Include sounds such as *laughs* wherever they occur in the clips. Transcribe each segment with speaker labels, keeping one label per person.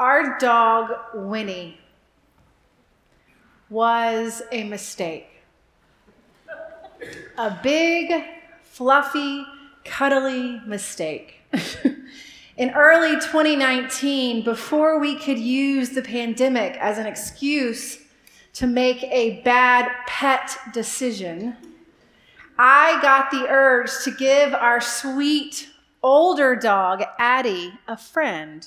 Speaker 1: Our dog, Winnie, was a mistake. A big, fluffy, cuddly mistake. *laughs* In early 2019, before we could use the pandemic as an excuse to make a bad pet decision, I got the urge to give our sweet older dog, Addie, a friend.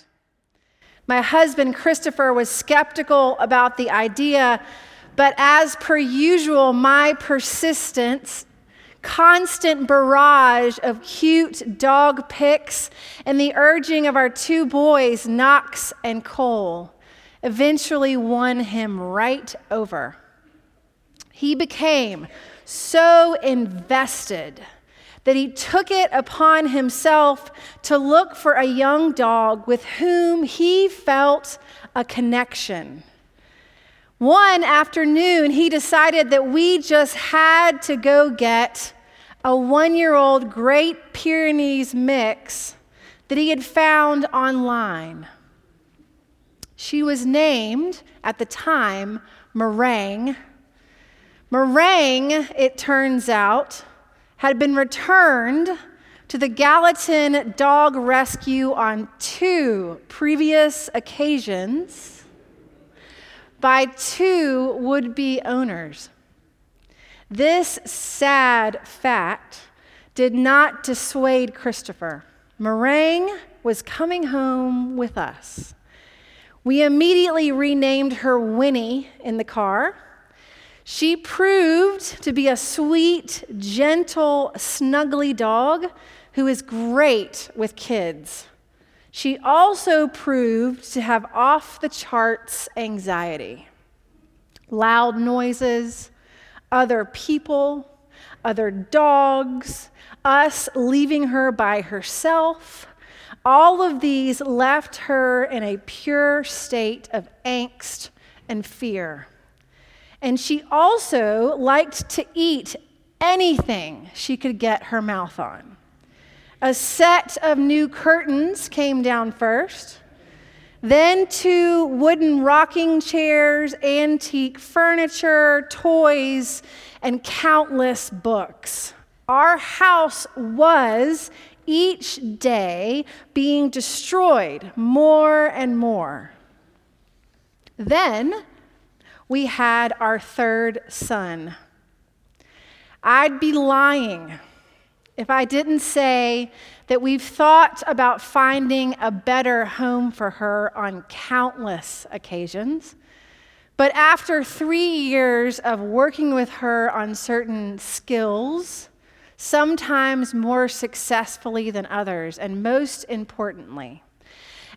Speaker 1: My husband, Christopher, was skeptical about the idea, but as per usual, my persistence constant barrage of cute dog pics and the urging of our two boys, Knox and Cole, eventually won him right over. He became so invested that he took it upon himself to look for a young dog with whom he felt a connection. One afternoon, he decided that we just had to go get a one year old Great Pyrenees mix that he had found online. She was named at the time Meringue. Meringue, it turns out, had been returned to the Gallatin Dog Rescue on two previous occasions by two would be owners. This sad fact did not dissuade Christopher. Meringue was coming home with us. We immediately renamed her Winnie in the car. She proved to be a sweet, gentle, snuggly dog who is great with kids. She also proved to have off the charts anxiety. Loud noises, other people, other dogs, us leaving her by herself. All of these left her in a pure state of angst and fear. And she also liked to eat anything she could get her mouth on. A set of new curtains came down first, then two wooden rocking chairs, antique furniture, toys, and countless books. Our house was each day being destroyed more and more. Then we had our third son. I'd be lying if I didn't say that we've thought about finding a better home for her on countless occasions. But after three years of working with her on certain skills, sometimes more successfully than others, and most importantly,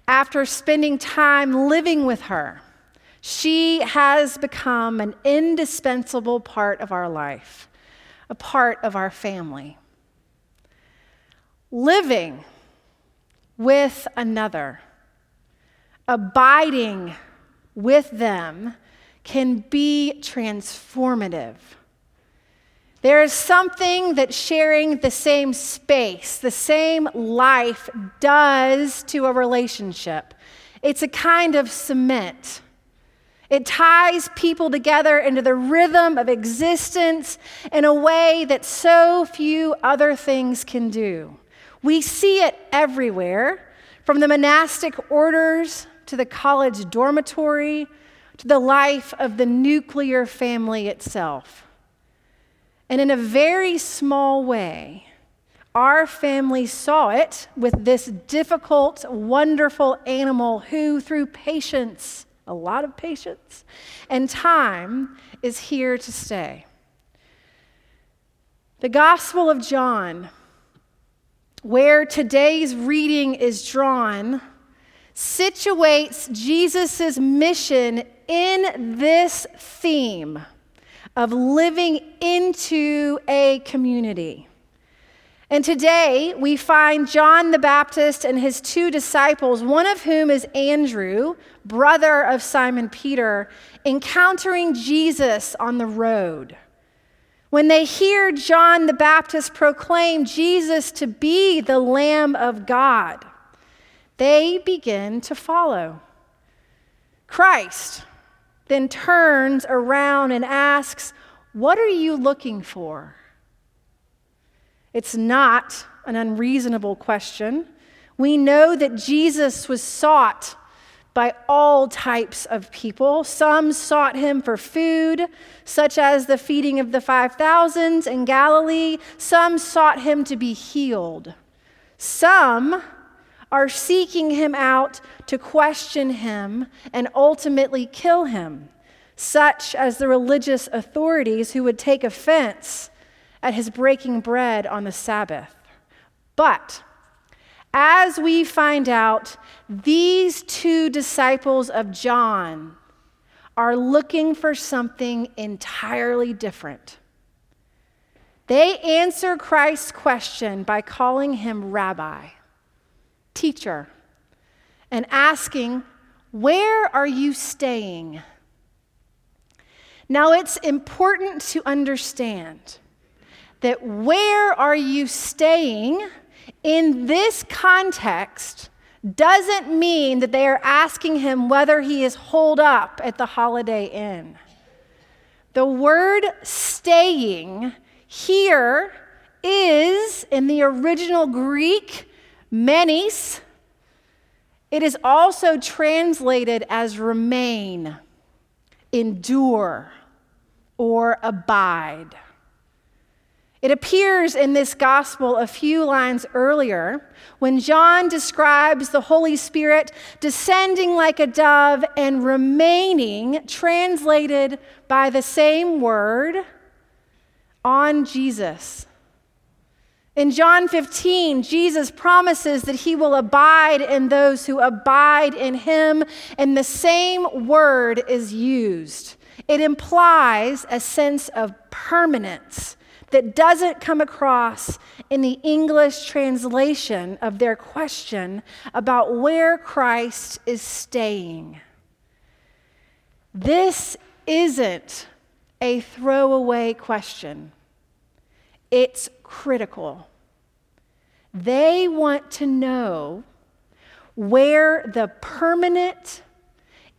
Speaker 1: after spending time living with her, she has become an indispensable part of our life, a part of our family living with another, abiding with them can be transformative. There is something that sharing the same space, the same life does to a relationship. It's a kind of cement. It ties people together into the rhythm of existence in a way that so few other things can do. We see it everywhere, from the monastic orders to the college dormitory to the life of the nuclear family itself. And in a very small way, our family saw it with this difficult, wonderful animal who, through patience, a lot of patience, and time, is here to stay. The Gospel of John where today's reading is drawn, situates Jesus' mission in this theme of living into a community. And today we find John the Baptist and his two disciples, one of whom is Andrew, brother of Simon Peter, encountering Jesus on the road. When they hear John the Baptist proclaim Jesus to be the Lamb of God, they begin to follow. Christ then turns around and asks, What are you looking for? It's not an unreasonable question. We know that Jesus was sought by all types of people. Some sought him for food, such as the feeding of the 5,000 in Galilee. Some sought him to be healed. Some are seeking him out to question him and ultimately kill him, such as the religious authorities who would take offense at his breaking bread on the Sabbath. But as we find out, these two disciples of John are looking for something entirely different. They answer Christ's question by calling him rabbi, teacher, and asking, Where are you staying? Now, it's important to understand that where are you staying in this context doesn't mean that they are asking him whether he is holed up at the Holiday Inn. The word staying here is, in the original Greek, menis. It is also translated as remain, endure, or abide. It appears in this gospel a few lines earlier when John describes the Holy Spirit descending like a dove and remaining, translated by the same word, on Jesus. In John 15, Jesus promises that he will abide in those who abide in him, and the same word is used. It implies a sense of permanence that doesn't come across in the English translation of their question about where Christ is staying. This isn't a throwaway question, it's critical. They want to know where the permanent,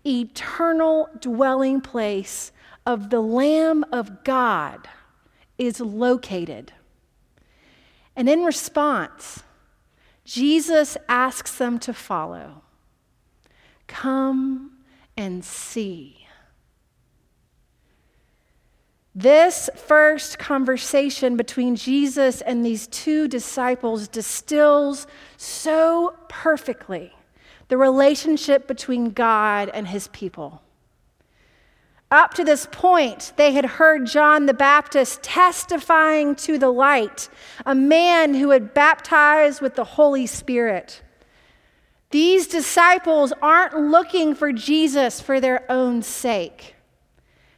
Speaker 1: eternal dwelling place of the Lamb of God is located. And in response, Jesus asks them to follow. Come and see. This first conversation between Jesus and these two disciples distills so perfectly the relationship between God and his people. Up to this point, they had heard John the Baptist testifying to the light, a man who had baptized with the Holy Spirit. These disciples aren't looking for Jesus for their own sake.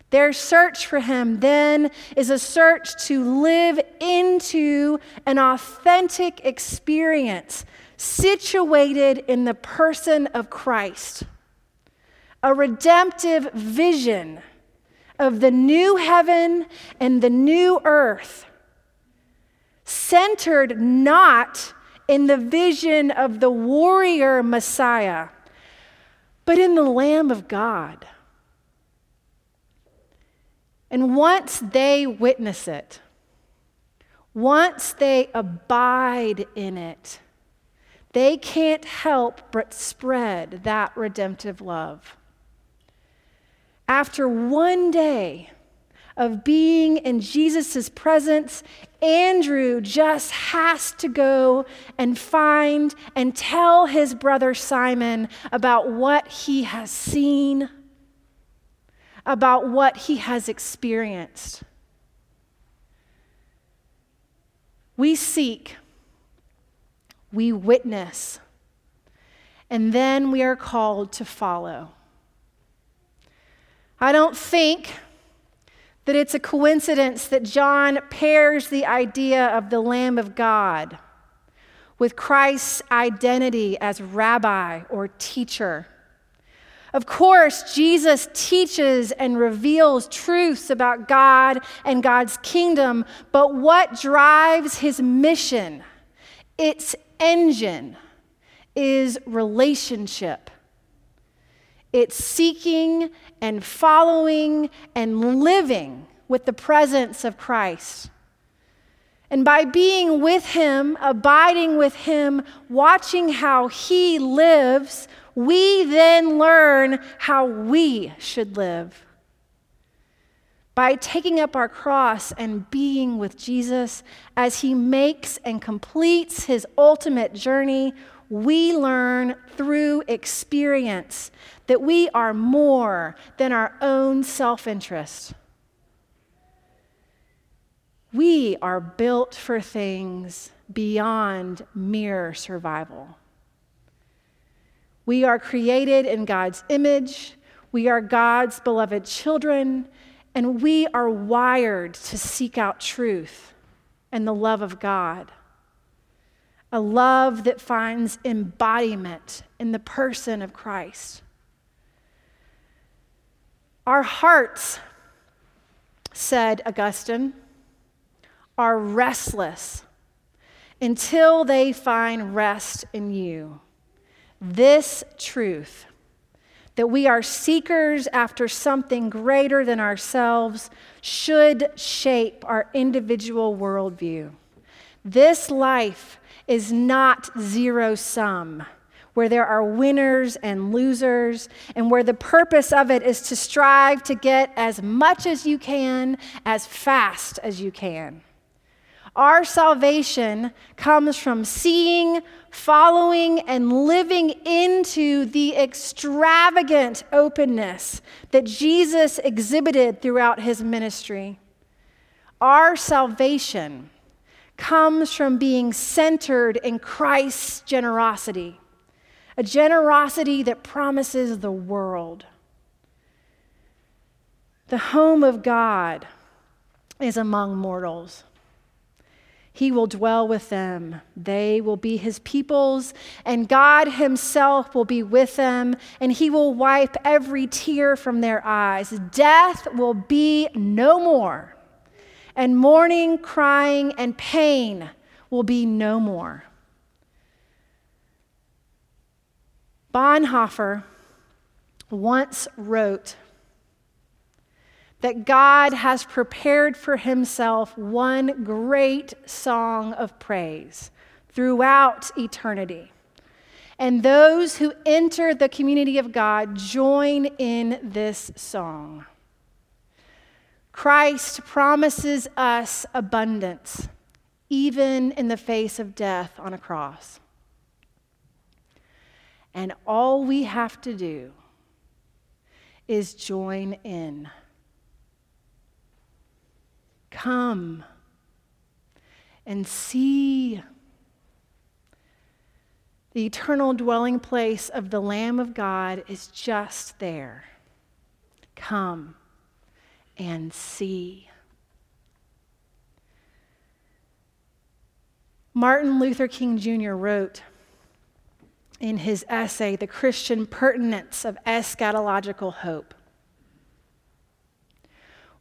Speaker 1: Their search for him then is a search to live into an authentic experience situated in the person of Christ a redemptive vision of the new heaven and the new earth, centered not in the vision of the warrior Messiah, but in the Lamb of God. And once they witness it, once they abide in it, they can't help but spread that redemptive love after one day of being in Jesus' presence, Andrew just has to go and find and tell his brother Simon about what he has seen, about what he has experienced. We seek, we witness, and then we are called to follow. I don't think that it's a coincidence that John pairs the idea of the Lamb of God with Christ's identity as rabbi or teacher. Of course, Jesus teaches and reveals truths about God and God's kingdom, but what drives his mission, its engine, is relationship It's seeking and following and living with the presence of Christ. And by being with Him, abiding with Him, watching how He lives, we then learn how we should live. By taking up our cross and being with Jesus as He makes and completes His ultimate journey, we learn through experience that we are more than our own self interest. We are built for things beyond mere survival. We are created in God's image, we are God's beloved children, and we are wired to seek out truth and the love of God. A love that finds embodiment in the person of Christ. Our hearts, said Augustine, are restless until they find rest in you. This truth, that we are seekers after something greater than ourselves, should shape our individual worldview. This life is not zero sum where there are winners and losers, and where the purpose of it is to strive to get as much as you can, as fast as you can. Our salvation comes from seeing, following, and living into the extravagant openness that Jesus exhibited throughout his ministry. Our salvation comes from being centered in Christ's generosity a generosity that promises the world. The home of God is among mortals. He will dwell with them. They will be his peoples, and God himself will be with them, and he will wipe every tear from their eyes. Death will be no more, and mourning, crying, and pain will be no more. Bonhoeffer once wrote that God has prepared for himself one great song of praise throughout eternity. And those who enter the community of God join in this song. Christ promises us abundance, even in the face of death on a cross. And all we have to do is join in. Come and see the eternal dwelling place of the Lamb of God is just there. Come and see. Martin Luther King Jr. wrote, in his essay, The Christian Pertinence of Eschatological Hope.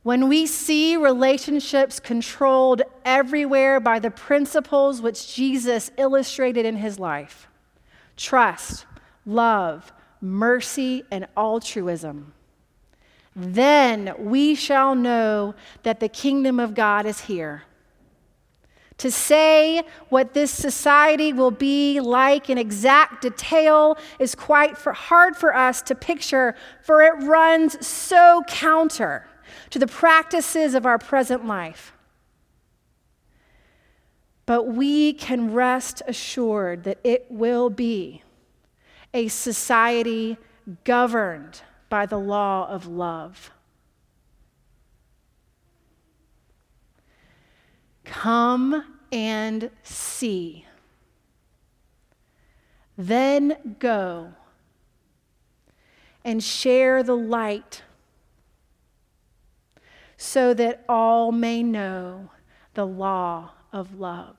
Speaker 1: When we see relationships controlled everywhere by the principles which Jesus illustrated in his life trust, love, mercy, and altruism then we shall know that the kingdom of God is here to say what this society will be like in exact detail is quite for hard for us to picture, for it runs so counter to the practices of our present life. But we can rest assured that it will be a society governed by the law of love. Come and see. Then go and share the light so that all may know the law of love.